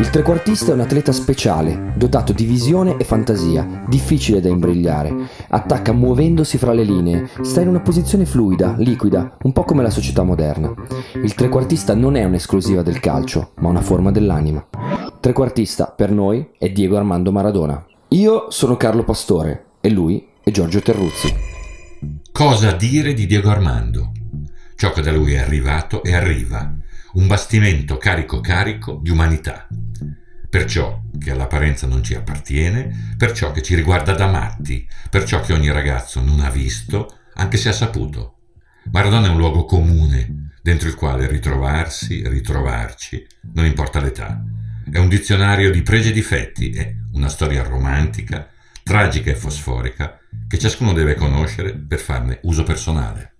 Il trequartista è un atleta speciale, dotato di visione e fantasia, difficile da imbrigliare. Attacca muovendosi fra le linee, sta in una posizione fluida, liquida, un po' come la società moderna. Il trequartista non è un'esclusiva del calcio, ma una forma dell'anima. Trequartista, per noi, è Diego Armando Maradona. Io sono Carlo Pastore e lui è Giorgio Terruzzi. Cosa dire di Diego Armando? Ciò che da lui è arrivato e arriva, un bastimento carico carico di umanità. Per ciò che all'apparenza non ci appartiene, per ciò che ci riguarda da matti, per ciò che ogni ragazzo non ha visto, anche se ha saputo. Maradona è un luogo comune, dentro il quale ritrovarsi, ritrovarci, non importa l'età. È un dizionario di pregi e difetti, è una storia romantica, tragica e fosforica, che ciascuno deve conoscere per farne uso personale.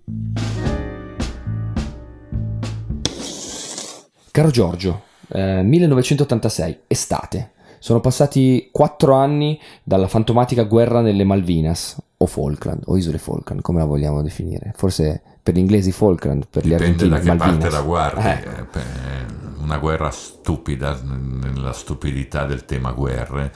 Caro Giorgio, eh, 1986, estate. Sono passati quattro anni dalla fantomatica guerra nelle Malvinas, o Falkland, o isole Falkland, come la vogliamo definire. Forse per gli inglesi Falkland, per Dipende gli argentini da che Malvinas. parte la guardi. Eh. eh, per- Una guerra stupida, nella stupidità del tema guerre.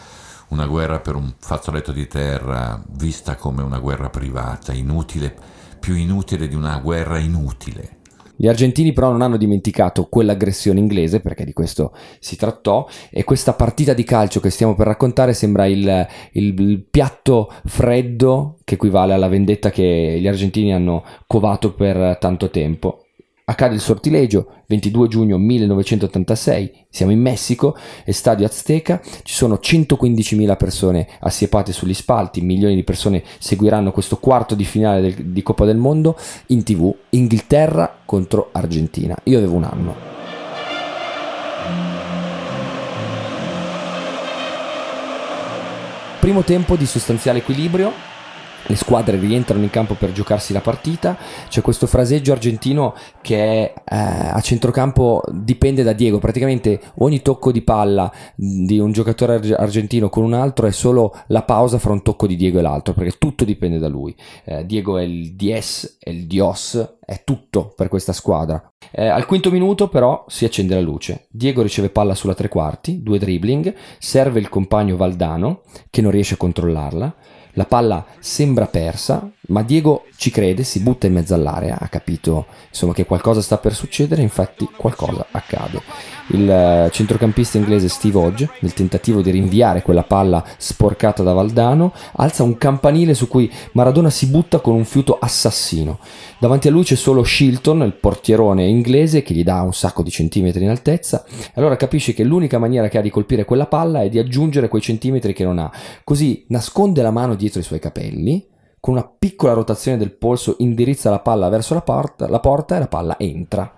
Una guerra per un fazzoletto di terra vista come una guerra privata, inutile, più inutile di una guerra inutile. Gli argentini però non hanno dimenticato quell'aggressione inglese, perché di questo si trattò, e questa partita di calcio che stiamo per raccontare sembra il, il- piatto freddo che equivale alla vendetta che gli argentini hanno covato per tanto tempo. Accade il sortilegio, 22 giugno 1986, siamo in Messico, è stadio Azteca, ci sono 115.000 persone assiepate sugli spalti, milioni di persone seguiranno questo quarto di finale del- di Coppa del Mondo in tv, Inghilterra contro Argentina. Io avevo un anno. Primo tempo di sostanziale equilibrio, le squadre rientrano in campo per giocarsi la partita. C'è questo fraseggio argentino che eh, a centrocampo dipende da Diego. Praticamente ogni tocco di palla di un giocatore arg- argentino con un altro è solo la pausa fra un tocco di Diego e l'altro, perché tutto dipende da lui. Eh, Diego è il dies, è il dios, è tutto per questa squadra. Eh, al quinto minuto però si accende la luce. Diego riceve palla sulla tre quarti, due dribbling, serve il compagno Valdano che non riesce a controllarla. La palla sembra persa, ma Diego ci crede, si butta in mezzo all'area, ha capito insomma, che qualcosa sta per succedere, infatti qualcosa accade. Il eh, centrocampista inglese Steve Hodge, nel tentativo di rinviare quella palla sporcata da Valdano, alza un campanile su cui Maradona si butta con un fiuto assassino. Davanti a lui c'è solo Shilton, il portierone inglese, che gli dà un sacco di centimetri in altezza. Allora capisce che l'unica maniera che ha di colpire quella palla è di aggiungere quei centimetri che non ha. Così nasconde la mano dietro i suoi capelli, con una piccola rotazione del polso indirizza la palla verso la porta, la porta e la palla entra.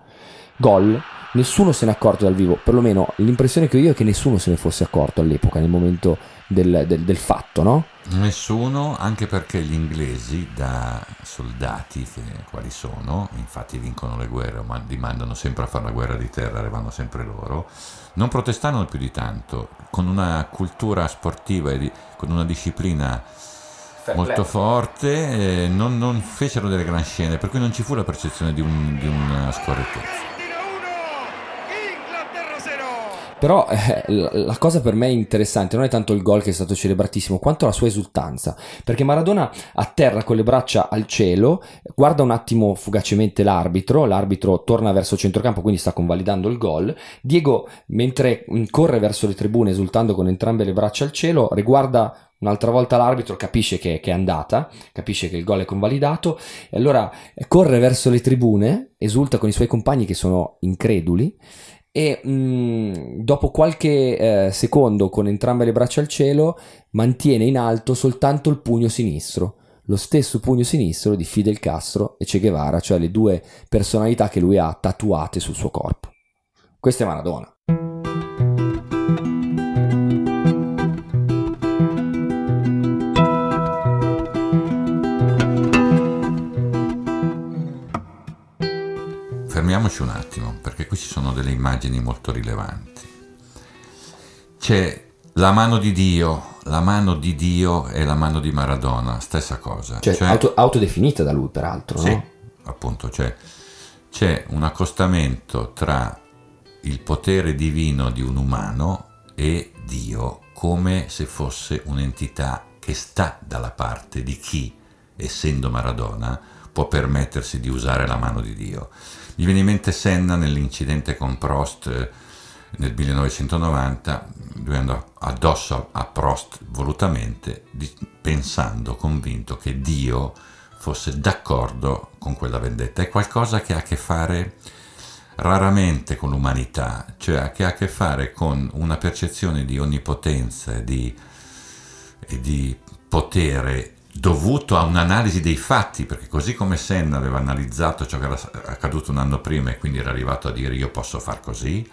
Gol. Nessuno se ne è accorto dal vivo, perlomeno l'impressione che ho io è che nessuno se ne fosse accorto all'epoca, nel momento del, del- del fatto, no? Nessuno, anche perché gli inglesi, da soldati che, quali sono, infatti vincono le guerre, ma li mandano sempre a fare la guerra di terra, arrivano sempre loro, non protestarono più di tanto, con una cultura sportiva e di- con una disciplina molto forte, eh, non, non fecero delle gran scene, per cui non ci fu la percezione di, un, di una scorrettezza. Però eh, la cosa per me interessante non è tanto il gol che è stato celebratissimo, quanto la sua esultanza. Perché Maradona atterra con le braccia al cielo, guarda un attimo fugacemente l'arbitro, l'arbitro torna verso centrocampo, quindi sta convalidando il gol. Diego, mentre mm, corre verso le tribune esultando con entrambe le braccia al cielo, riguarda un'altra volta l'arbitro, capisce che, che è andata, capisce che il gol è convalidato, e allora corre verso le tribune, esulta con i suoi compagni che sono increduli e mh, dopo qualche eh, secondo con entrambe le braccia al cielo mantiene in alto soltanto il pugno sinistro, lo stesso pugno sinistro di Fidel Castro e Che Guevara, cioè le due personalità che lui ha tatuate sul suo corpo. Questo è Maradona. Fermiamoci un attimo, perché qui ci sono delle immagini molto rilevanti. C'è la mano di Dio, la mano di Dio e la mano di Maradona, stessa cosa. Cioè, auto- autodefinita da lui, peraltro, Sì, no? appunto, c'è, c'è un accostamento tra il potere divino di un umano e Dio come se fosse un'entità che sta dalla parte di chi, essendo Maradona, può permettersi di usare la mano di Dio. Mi viene in mente Senna nell'incidente con Prost eh, nel 1990, lui andò addosso a Prost volutamente, pensando, convinto che Dio fosse d'accordo con quella vendetta. È qualcosa che ha a che fare raramente con l'umanità, cioè che ha a che fare con una percezione di onnipotenza di, e di potere dovuto a un'analisi dei fatti, perché così come Senna aveva analizzato ciò che era accaduto un anno prima e quindi era arrivato a dire io posso far così,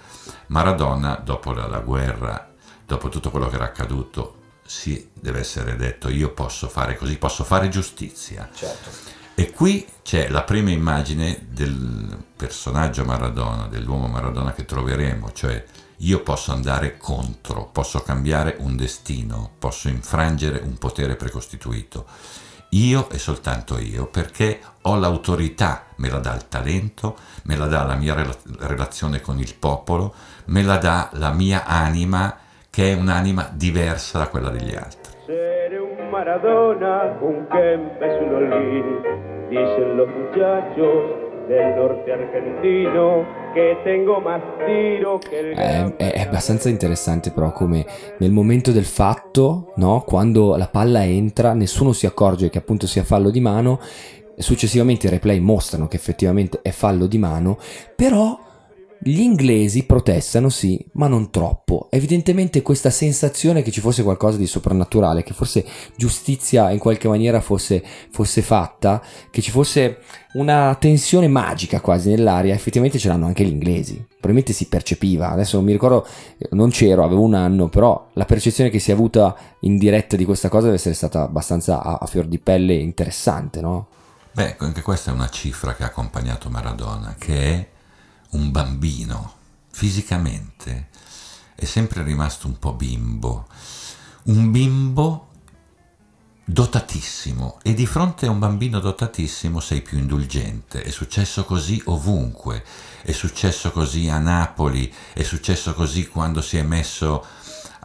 Maradona dopo la, la guerra, dopo tutto quello che era accaduto, si deve essere detto io posso fare così, posso fare giustizia. Certo. E qui c'è la prima immagine del personaggio Maradona, dell'uomo Maradona che troveremo, cioè io posso andare contro, posso cambiare un destino, posso infrangere un potere precostituito. Io e soltanto io, perché ho l'autorità, me la dà il talento, me la dà la mia relazione con il popolo, me la dà la mia anima, che è un'anima diversa da quella degli altri. Maradona, un Kempes, un Olguín, dicen los muchachos del norte argentino che tengo más tiro che il è, è, abbastanza interessante però come nel momento del fatto, no? quando la palla entra, nessuno si accorge che appunto sia fallo di mano, successivamente i replay mostrano che effettivamente è fallo di mano, però gli inglesi protestano, sì, ma non troppo. Evidentemente questa sensazione che ci fosse qualcosa di soprannaturale, che forse giustizia in qualche maniera fosse, fosse fatta, che ci fosse una tensione magica quasi nell'aria, effettivamente ce l'hanno anche gli inglesi. Probabilmente si percepiva, adesso non mi ricordo, non c'ero, avevo un anno, però la percezione che si è avuta in diretta di questa cosa deve essere stata abbastanza a, a fior di pelle interessante, no? Beh, anche questa è una cifra che ha accompagnato Maradona, che è un bambino, fisicamente, è sempre rimasto un po' bimbo. Un bimbo dotatissimo e di fronte a un bambino dotatissimo sei più indulgente. È successo così ovunque, è successo così a Napoli, è successo così quando si è messo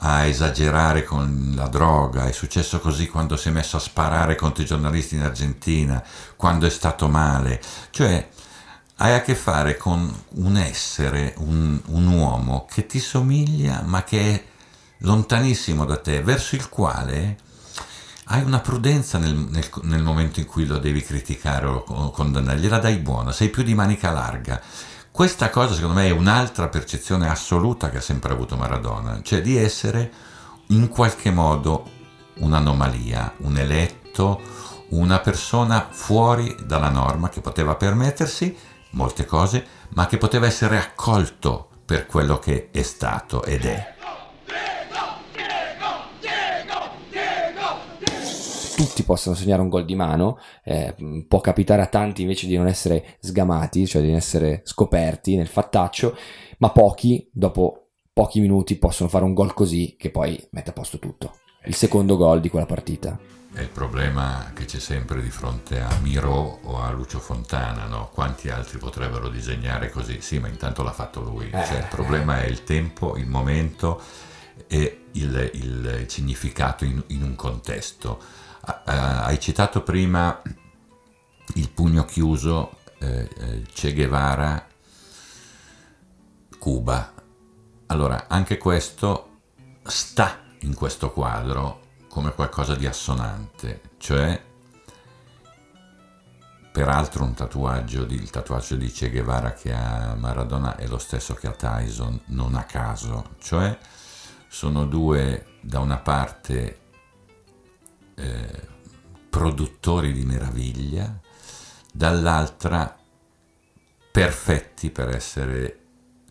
a esagerare con la droga, è successo così quando si è messo a sparare contro i giornalisti in Argentina, quando è stato male. Cioè hai a che fare con un essere, un, un, uomo che ti somiglia ma che è lontanissimo da te, verso il quale hai una prudenza nel, nel, nel momento in cui lo devi criticare o condannare, gliela dai buona, sei più di manica larga. Questa cosa secondo me è un'altra percezione assoluta che ha sempre avuto Maradona, cioè di essere in qualche modo un'anomalia, un eletto, una persona fuori dalla norma che poteva permettersi molte cose, ma che poteva essere accolto per quello che è stato ed è. tutti possono segnare un gol di mano, eh, può capitare a tanti invece di non essere sgamati, cioè di non essere scoperti nel fattaccio, ma pochi dopo pochi minuti possono fare un gol così che poi mette a posto tutto. Il secondo gol di quella partita è il problema che c'è sempre di fronte a Miro o a Lucio Fontana, no? quanti altri potrebbero disegnare così? Sì, ma intanto l'ha fatto lui, cioè, il problema è il tempo, il momento e il, il significato in, in, un contesto. Uh, hai citato prima il pugno chiuso, eh, eh, Che Guevara, Cuba. Allora, anche questo sta in questo quadro come qualcosa di assonante, cioè peraltro un tatuaggio, il tatuaggio di Che Guevara che ha Maradona è lo stesso che ha Tyson, non a caso, cioè sono due da una parte eh, produttori di meraviglia, dall'altra perfetti per essere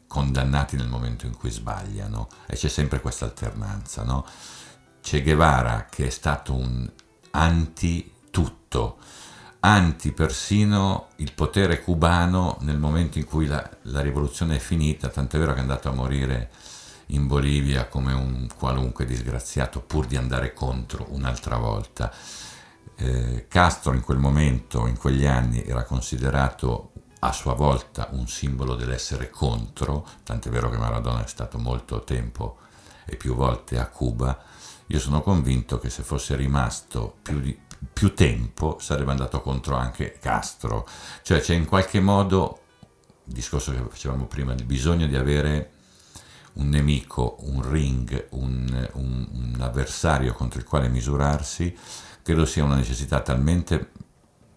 condannati nel momento in cui sbagliano e c'è sempre questa alternanza, no? Che Guevara che è stato un anti tutto, anti persino il potere cubano nel momento in cui la, la rivoluzione è finita, tant'è vero che è andato a morire in Bolivia come un qualunque disgraziato pur di andare contro un'altra volta. Eh, Castro in quel momento, in quegli anni, era considerato a sua volta un simbolo dell'essere contro, tant'è vero che Maradona è stato molto tempo e più volte a Cuba, io sono convinto che se fosse rimasto più, di, più tempo sarebbe andato contro anche Castro. Cioè c'è in qualche modo, il discorso che facevamo prima, il bisogno di avere un nemico, un ring, un, un, un avversario contro il quale misurarsi, credo sia una necessità talmente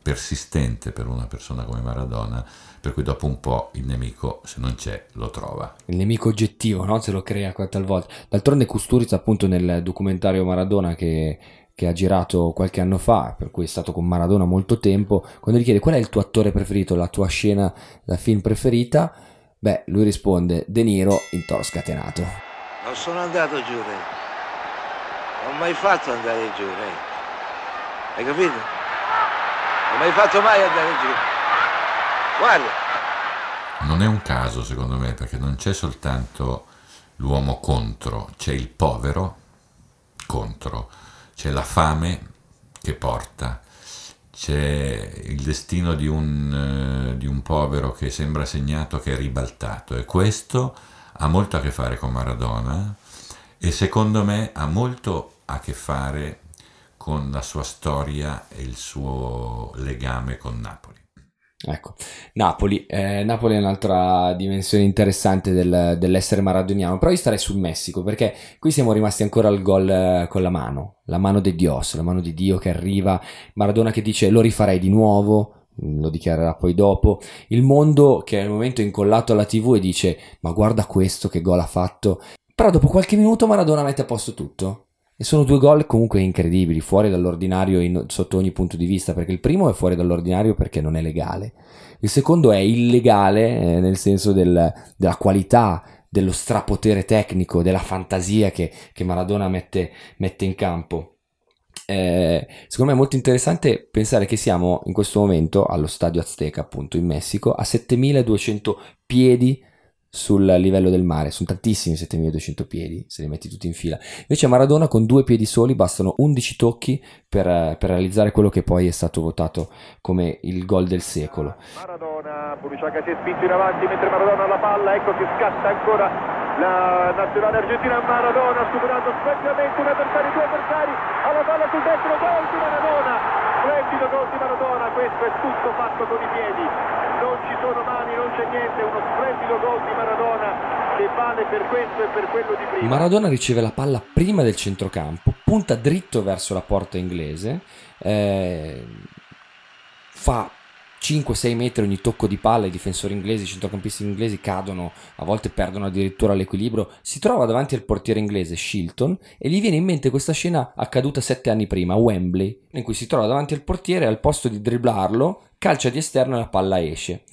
persistente per una persona come Maradona, per cui dopo un po' il nemico, se non c'è, lo trova. Il nemico oggettivo, no? Se lo crea talvolta. D'altronde Kusturica, appunto, nel documentario Maradona che, che, ha girato qualche anno fa, per cui è stato con Maradona molto tempo, quando gli chiede qual è il tuo attore preferito, la tua scena da film preferita, beh, lui risponde De Niro in Toro Scatenato. Non sono andato giù, Re. Non ho mai fatto andare giù, Re. Hai capito? Non hai fatto mai andare giù. Guarda. Non è un caso, secondo me, perché non c'è soltanto l'uomo contro, c'è il povero contro, c'è la fame che porta, c'è il destino di un, uh, di un povero che sembra segnato che è ribaltato e questo ha molto a che fare con Maradona e secondo me ha molto a che fare con la sua storia e il suo legame con Napoli. Ecco, Napoli, eh, Napoli è un'altra dimensione interessante del, dell'essere maradoniano, però io starei sul Messico perché qui siamo rimasti ancora al gol eh, con la mano, la mano di Dios, la mano di Dio che arriva, Maradona che dice lo rifarei di nuovo, lo dichiarerà poi dopo, il mondo che al momento è incollato alla tv e dice ma guarda questo che gol ha fatto, però dopo qualche minuto Maradona mette a posto tutto, e sono due gol comunque incredibili, fuori dall'ordinario in, sotto ogni punto di vista, perché il primo è fuori dall'ordinario perché non è legale. Il secondo è illegale eh, nel senso del, della qualità, dello strapotere tecnico, della fantasia che, che Maradona mette, mette, in campo. Eh, secondo me è molto interessante pensare che siamo in questo momento allo stadio Azteca, appunto in Messico, a 7200 piedi sul livello del mare, sono tantissimi 7200 piedi se li metti tutti in fila. Invece Maradona con due piedi soli bastano 11 tocchi per, per realizzare quello che poi è stato votato come il gol del secolo. Maradona, Buriciaca si è spinto in avanti mentre Maradona ha la palla, ecco che scatta ancora la nazionale argentina, Maradona superando splendidamente un avversario, due avversari, alla palla sul destro, gol di Maradona, splendido gol di Maradona, questo è tutto fatto con i piedi non ci sono mani, non c'è niente, uno splendido gol di Maradona che vale per questo e per quello di prima. Maradona riceve la palla prima del centrocampo, punta dritto verso la porta inglese, eh, fa 5-6 metri ogni tocco di palla, i difensori inglesi, i centrocampisti inglesi cadono, a volte perdono addirittura l'equilibrio, si trova davanti al portiere inglese Shilton e gli viene in mente questa scena accaduta 7 anni prima a Wembley, in cui si trova davanti al portiere e al posto di dribblarlo calcia di esterno e la palla esce.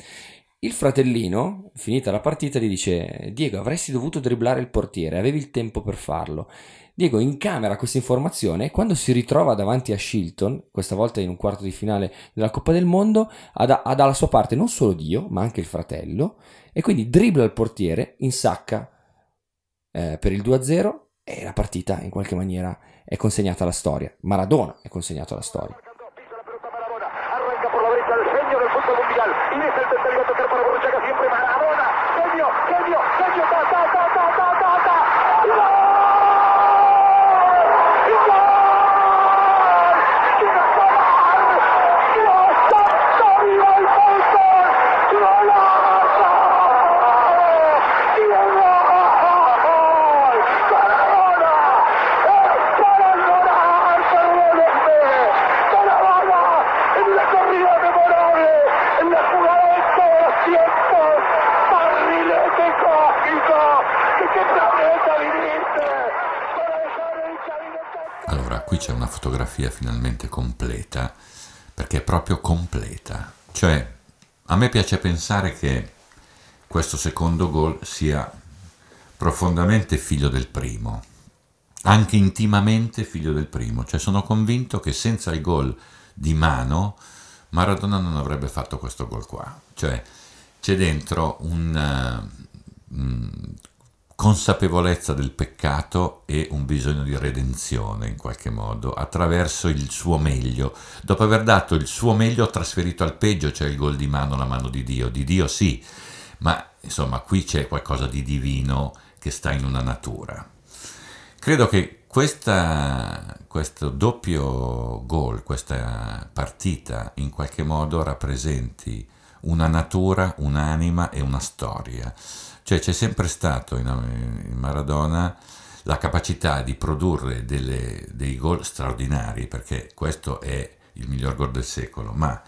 Il fratellino, finita la partita, gli dice: Diego, avresti dovuto dribblare il portiere, avevi il tempo per farlo. Diego incamera questa informazione e quando si ritrova davanti a Shilton, questa volta in un quarto di finale della Coppa del Mondo, ha, da, ha dalla sua parte non solo Dio, ma anche il fratello, e quindi dribbla il portiere, insacca eh, per il 2-0 e la partita in qualche maniera è consegnata alla storia. Maradona è consegnato alla storia. Fotografia finalmente completa, perché è proprio completa. Cioè, a me piace pensare che questo secondo gol sia profondamente figlio del primo, anche intimamente figlio del primo. Cioè, sono convinto che senza il gol di mano Maradona non avrebbe fatto questo gol qua. Cioè, c'è dentro un, uh, consapevolezza del peccato e un bisogno di redenzione in qualche modo attraverso il suo meglio. Dopo aver dato il suo meglio ha trasferito al peggio, cioè il gol di mano, la mano di Dio. Di Dio sì, ma insomma qui c'è qualcosa di divino che sta in una natura. Credo che questa, questo doppio gol, questa partita, in qualche modo rappresenti una natura, un'anima e una storia. Cioè c'è sempre stato in, in Maradona la capacità di produrre delle, dei gol straordinari, perché questo è il miglior gol del secolo, ma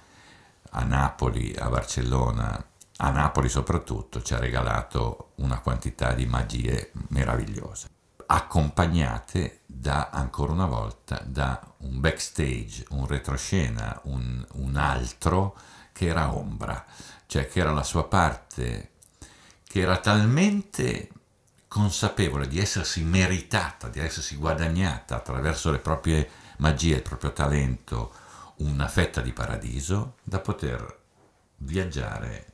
a Napoli, a Barcellona, a Napoli soprattutto, ci ha regalato una quantità di magie meravigliose, accompagnate da, ancora una volta, da un backstage, un retroscena, un, un altro che era ombra, cioè che era la sua parte che era talmente consapevole di essersi meritata, di essersi guadagnata attraverso le proprie magie, il proprio talento, una fetta di paradiso, da poter viaggiare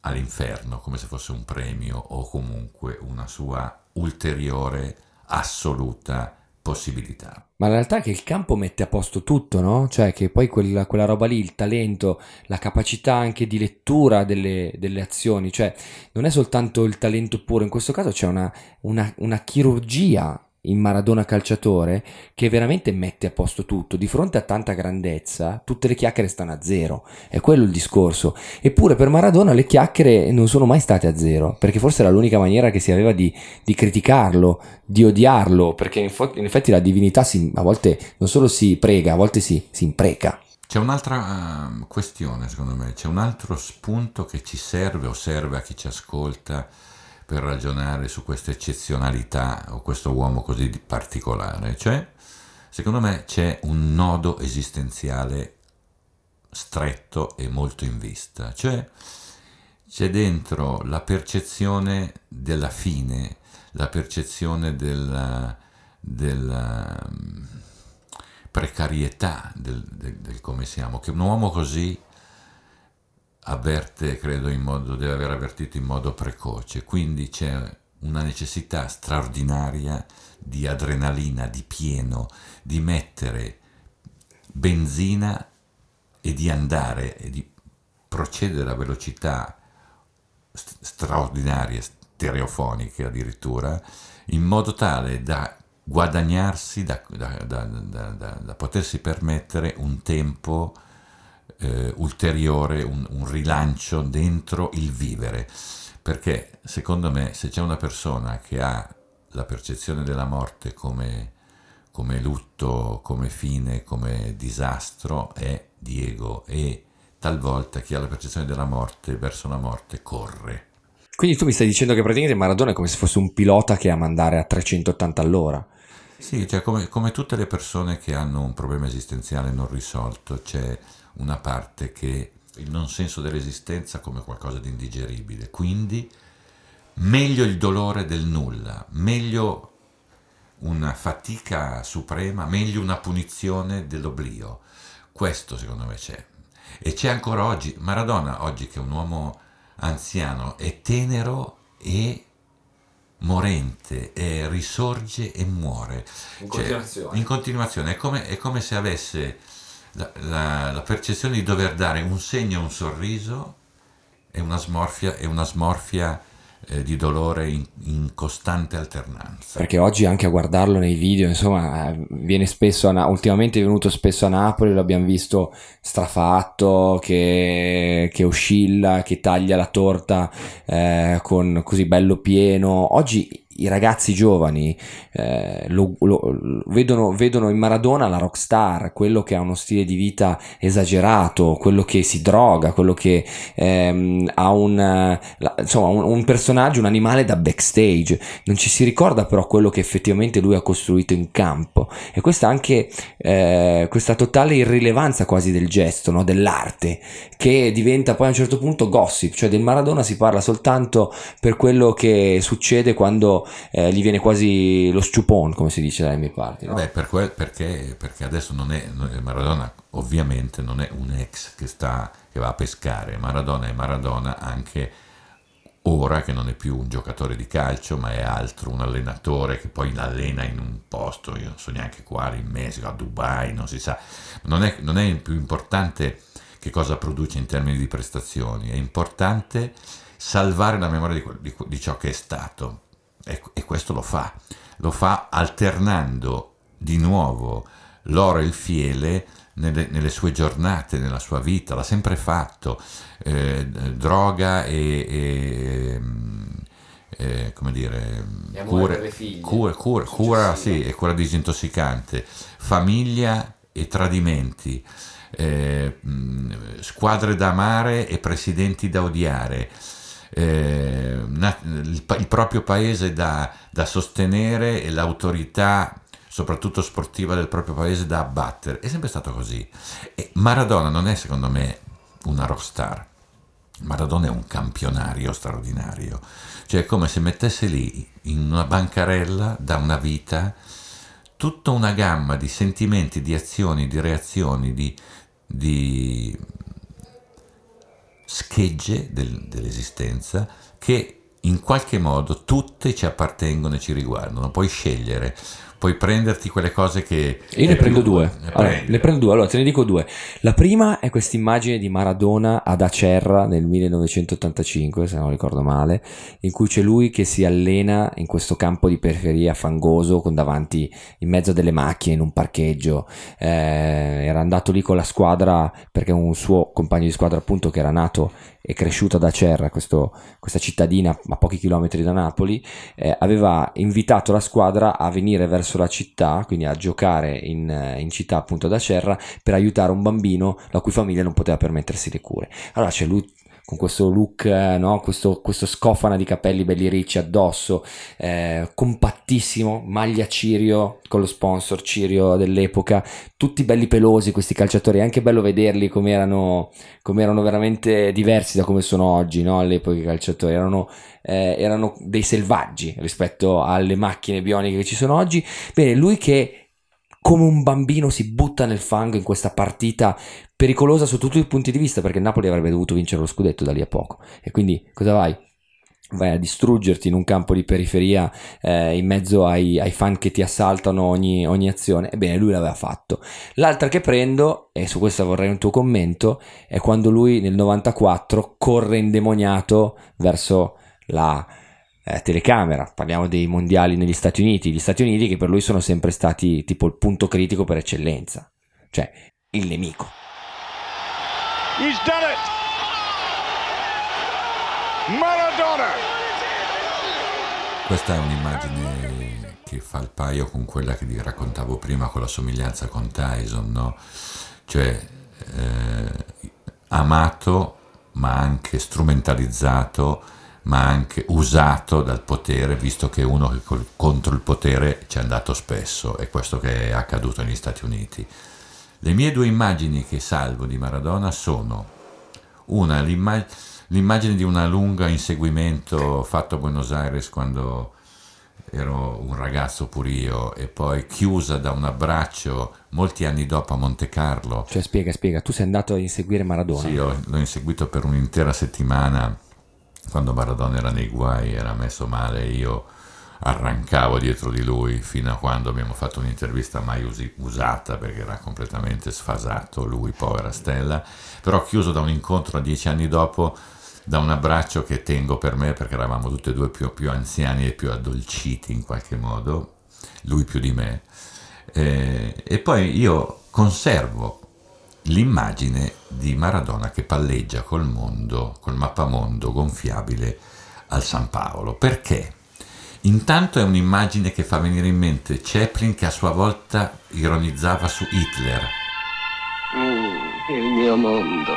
all'inferno come se fosse un premio o comunque una sua ulteriore assoluta possibilità. Ma la realtà è che il campo mette a posto tutto, no? Cioè che poi quella, quella roba lì, il talento, la capacità anche di lettura delle, delle, azioni, cioè non è soltanto il talento puro, in questo caso c'è una, una, una chirurgia in Maradona calciatore che veramente mette a posto tutto. Di fronte a tanta grandezza, tutte le chiacchiere stanno a zero. È quello il discorso. Eppure per Maradona le chiacchiere non sono mai state a zero, perché forse era l'unica maniera che si aveva di, di criticarlo, di odiarlo, perché in, fo- in effetti la divinità si, a volte non solo si prega, a volte si, si impreca. C'è un'altra uh, questione, secondo me, c'è un altro spunto che ci serve o serve a chi ci ascolta per ragionare su questa eccezionalità o questo uomo così particolare. Cioè, secondo me c'è un nodo esistenziale stretto e molto in vista, cioè c'è dentro la percezione della fine, la percezione della, della mm, precarietà del, del, del, come siamo, che un uomo così avverte, credo, in modo, deve aver avvertito in modo precoce, quindi c'è una necessità straordinaria di adrenalina, di pieno, di mettere benzina e di andare e di procedere a velocità straordinarie, stereofoniche addirittura, in modo tale da guadagnarsi, da, da, da, da potersi permettere un tempo eh, ulteriore, un, un rilancio dentro il vivere. Perché secondo me se c'è una persona che ha la percezione della morte come, come lutto, come fine, come disastro, è Diego e talvolta chi ha la percezione della morte verso la morte corre. Quindi tu mi stai dicendo che praticamente Maradona è come se fosse un pilota che ama andare a 380 all'ora. Sì, cioè come, come tutte le persone che hanno un problema esistenziale non risolto, c'è una parte che il non senso dell'esistenza come qualcosa di indigeribile. Quindi meglio il dolore del nulla, meglio una fatica suprema, meglio una punizione dell'oblio. Questo secondo me c'è. E c'è ancora oggi, Maradona oggi che è un uomo anziano, è tenero e morente, e risorge e muore. In cioè, continuazione. In continuazione, è come, è come se avesse la, la, percezione di dover dare un segno, un sorriso è una smorfia, è una smorfia eh, di dolore in, in, costante alternanza. Perché oggi anche a guardarlo nei video, insomma, viene spesso, a, ultimamente è venuto spesso a Napoli, l'abbiamo visto strafatto, che, che oscilla, che taglia la torta eh, con così bello pieno. Oggi i ragazzi giovani eh, lo, lo, vedono, vedono, in Maradona la rockstar, quello che ha uno stile di vita esagerato, quello che si droga, quello che ehm, ha un, insomma, un, un, personaggio, un animale da backstage. Non ci si ricorda però quello che effettivamente lui ha costruito in campo. E questa anche eh, questa totale irrilevanza quasi del gesto, no? dell'arte, che diventa poi a un certo punto gossip, cioè del Maradona si parla soltanto per quello che succede quando eh, gli viene quasi lo stupon, come si dice dalle mie parti. No? Beh, per quel, perché, perché, adesso non è, Maradona ovviamente non è un ex che, sta, che va a pescare, Maradona è Maradona anche ora che non è più un giocatore di calcio, ma è altro, un allenatore che poi allena in un posto, io non so neanche quale, in Messico, a Dubai, non si sa. Non è, non è più importante che cosa produce in termini di prestazioni, è importante salvare la memoria di, di, di ciò che è stato, e, e questo lo fa, lo fa alternando di nuovo l'oro e il fiele nelle, nelle, sue giornate, nella sua vita, l'ha sempre fatto, eh, droga e, e eh, come dire, cura, cura, cura, cura, sì, e cura disintossicante, famiglia e tradimenti, eh, squadre da amare e presidenti da odiare. Eh, il, il, proprio paese da, da sostenere e l'autorità soprattutto sportiva del proprio paese da abbattere. È sempre stato così. E Maradona non è secondo me una rockstar. Maradona è un campionario straordinario. Cioè è come se mettesse lì in una bancarella da una vita tutta una gamma di sentimenti, di azioni, di reazioni, di, di schegge del, dell'esistenza che in qualche modo tutte ci appartengono e ci riguardano. Puoi scegliere puoi prenderti quelle cose che... Io ne prendo due. Ne, allora, ne prendo due, allora te ne dico due. La prima è questa immagine di Maradona ad Acerra nel 1985, se non ricordo male, in cui c'è lui che si allena in questo campo di periferia fangoso con davanti in mezzo a delle macchine in un parcheggio. Eh, era andato lì con la squadra perché un suo compagno di squadra appunto che era nato e cresciuto ad Acerra, questo, questa cittadina a pochi chilometri da Napoli, eh, aveva invitato la squadra a venire verso la città, quindi a giocare in, in città appunto ad Acerra per aiutare un bambino la cui famiglia non poteva permettersi le cure. Allora c'è lui con questo look, eh, no? questo, questo, scofana di capelli belli ricci addosso, eh, compattissimo, maglia Cirio con lo sponsor Cirio dell'epoca, tutti belli pelosi questi calciatori, è anche bello vederli come erano, come erano veramente diversi da come sono oggi, no? all'epoca i calciatori, erano, eh, erano dei selvaggi rispetto alle macchine bioniche che ci sono oggi. Bene, lui che come un bambino si butta nel fango in questa partita pericolosa su tutti i punti di vista perché Napoli avrebbe dovuto vincere lo scudetto da lì a poco e quindi cosa vai? vai a distruggerti in un campo di periferia eh, in mezzo ai, ai, fan che ti assaltano ogni, ogni, azione. Ebbene, lui l'aveva fatto. L'altra che prendo, e su questa vorrei un tuo commento, è quando lui nel 94 corre indemoniato verso la eh, telecamera, parliamo dei mondiali negli Stati Uniti, gli Stati Uniti che per lui sono sempre stati tipo il punto critico per eccellenza, cioè il nemico. He's done it! Maradona! Questa è un'immagine che fa il paio con quella che vi raccontavo prima con la somiglianza con Tyson, no? Cioè eh, amato ma anche strumentalizzato ma anche usato dal potere, visto che uno che contro il potere ci è andato spesso, è questo che è accaduto negli Stati Uniti. Le mie due immagini che salvo di Maradona sono una, l'immag- l'immagine di una lunga inseguimento fatto a Buenos Aires quando ero un ragazzo pure io e poi chiusa da un abbraccio molti anni dopo a Monte Carlo. Cioè spiega, spiega, tu sei andato a inseguire Maradona? Sì, l'ho inseguito per un'intera settimana quando Maradona era nei guai, era messo male, io arrancavo dietro di lui fino a quando abbiamo fatto un'intervista mai usi- usata perché era completamente sfasato lui, povera Stella, però chiuso da un incontro dieci anni dopo, da un abbraccio che tengo per me perché eravamo tutti e due più, più anziani e più addolciti in qualche modo, lui più di me. Eh, e poi io conservo l'immagine di Maradona che palleggia col mondo, col mappamondo gonfiabile al San Paolo. Perché? Intanto è un'immagine che fa venire in mente Chaplin che a sua volta ironizzava su Hitler. Mm, il mio mondo.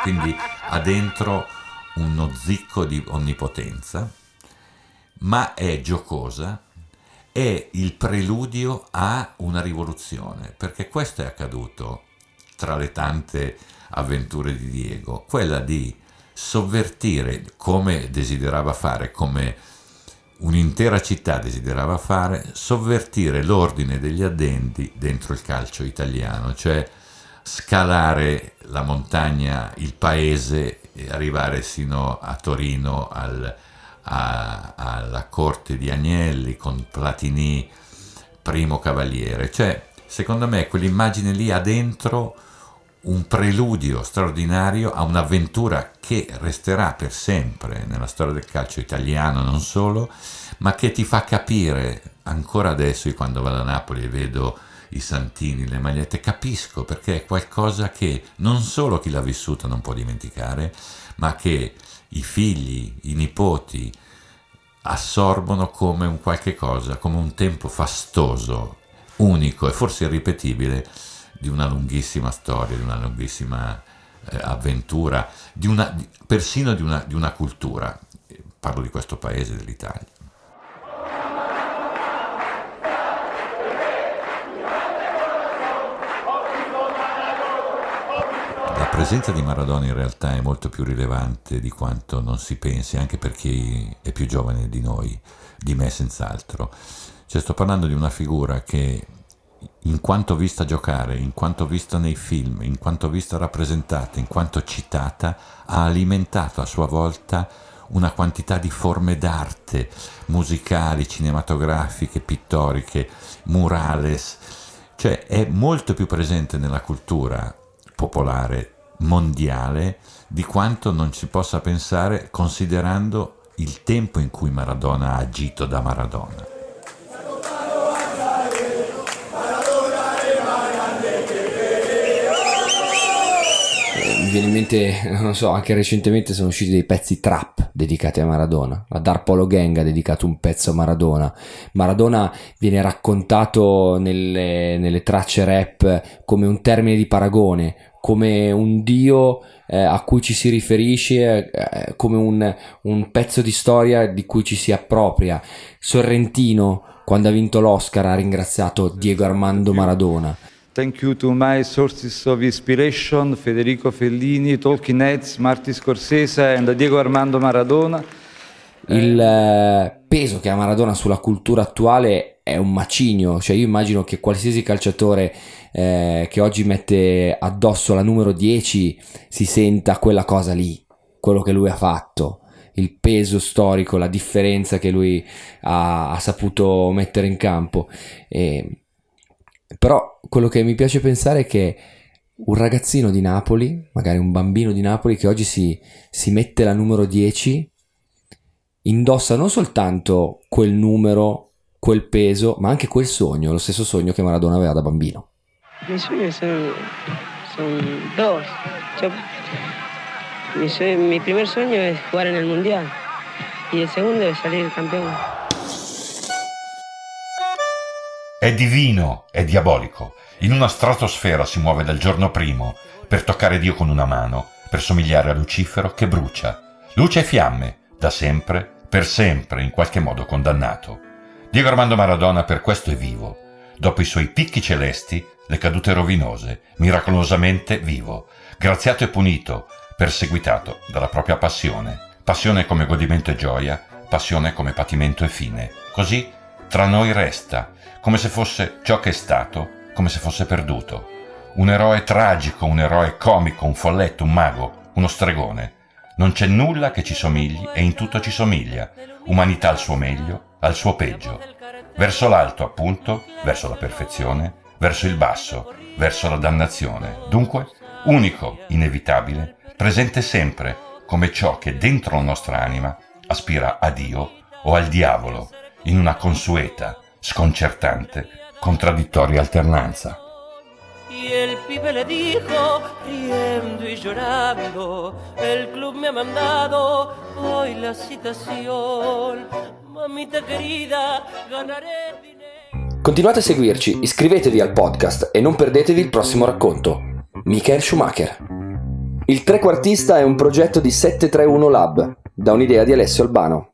Quindi ha dentro uno zicco di onnipotenza, ma è giocosa è il preludio a una rivoluzione, perché questo è accaduto tra le tante avventure di Diego, quella di sovvertire come desiderava fare, come un'intera città desiderava fare, sovvertire l'ordine degli addendi dentro il calcio italiano, cioè scalare la montagna, il paese e arrivare sino a Torino al a, alla corte di Agnelli con Platini primo cavaliere. Cioè, secondo me quell'immagine lì ha dentro un preludio straordinario a un'avventura che resterà per sempre nella storia del calcio italiano, non solo, ma che ti fa capire ancora adesso, quando vado a Napoli e vedo i santini, le magliette, capisco perché è qualcosa che non solo chi l'ha vissuto non può dimenticare, ma che i figli, i nipoti assorbono come un qualche cosa, come un tempo fastoso, unico e forse irripetibile di una lunghissima storia, di una lunghissima eh, avventura, di una, persino di una, di una cultura. Parlo di questo paese, dell'Italia. presenza di Maradona in realtà è molto più rilevante di quanto non si pensi, anche per chi è più giovane di noi, di me senz'altro. Cioè, sto parlando di una figura che, in quanto vista giocare, in quanto vista nei film, in quanto vista rappresentata, in quanto citata, ha alimentato a sua volta una quantità di forme d'arte musicali, cinematografiche, pittoriche, murales, cioè è molto più presente nella cultura popolare mondiale di quanto non si possa pensare considerando il tempo in cui Maradona ha agito da Maradona. Mi viene in mente, non so, anche recentemente sono usciti dei pezzi trap dedicati a Maradona. La Darpolo Gang ha dedicato un pezzo a Maradona. Maradona viene raccontato nelle, nelle tracce rap come un termine di paragone, come un dio eh, a cui ci si riferisce, eh, come un, un, pezzo di storia di cui ci si appropria. Sorrentino, quando ha vinto l'Oscar, ha ringraziato Diego Armando Maradona. Thank you to my sources of inspiration, Federico Fellini, Talking Heads, Marty Scorsese e Diego Armando Maradona. Il eh, peso che ha Maradona sulla cultura attuale è un macigno, cioè io immagino che qualsiasi calciatore eh, che oggi mette addosso la numero 10 si senta quella cosa lì, quello che lui ha fatto, il peso storico, la differenza che lui ha, ha saputo mettere in campo. E, però quello che mi piace pensare è che un ragazzino di Napoli, magari un bambino di Napoli che oggi si, si mette la numero 10, indossa non soltanto quel numero, quel peso, ma anche quel sogno, lo stesso sogno che Maradona aveva da bambino. Mis sueños son, son dos. Yo, mi, sueño, mi primer sueño es jugar en el Mundial y el segundo es salir È divino, è diabolico. In una stratosfera si muove dal giorno primo per toccare Dio con una mano, per somigliare a Lucifero che brucia. Luce e fiamme, da sempre, per sempre, in qualche modo condannato. Diego Armando Maradona per questo è vivo. Dopo i suoi picchi celesti, le cadute rovinose, miracolosamente vivo, graziato e punito, perseguitato dalla propria passione. Passione come godimento e gioia, passione come patimento e fine. Così tra noi resta, come se fosse ciò che è stato, come se fosse perduto. Un eroe tragico, un eroe comico, un folletto, un mago, uno stregone. Non c'è nulla che ci somigli e in tutto ci somiglia. Umanità al suo meglio, al suo peggio. Verso l'alto, appunto, verso la perfezione, verso il basso, verso la dannazione. Dunque, unico, inevitabile, presente sempre come ciò che dentro la nostra anima aspira a Dio o al diavolo, in una consueta, sconcertante, contraddittoria alternanza. Y el pibe le dijo, riendo y llorando, el club me ha mandado hoy la citación. Mamita querida, ganaré dinero. Continuate a seguirci, iscrivetevi al podcast e non perdetevi il prossimo racconto. Michael Schumacher. Il trequartista è un progetto di 731 Lab, da un'idea di Alessio Albano.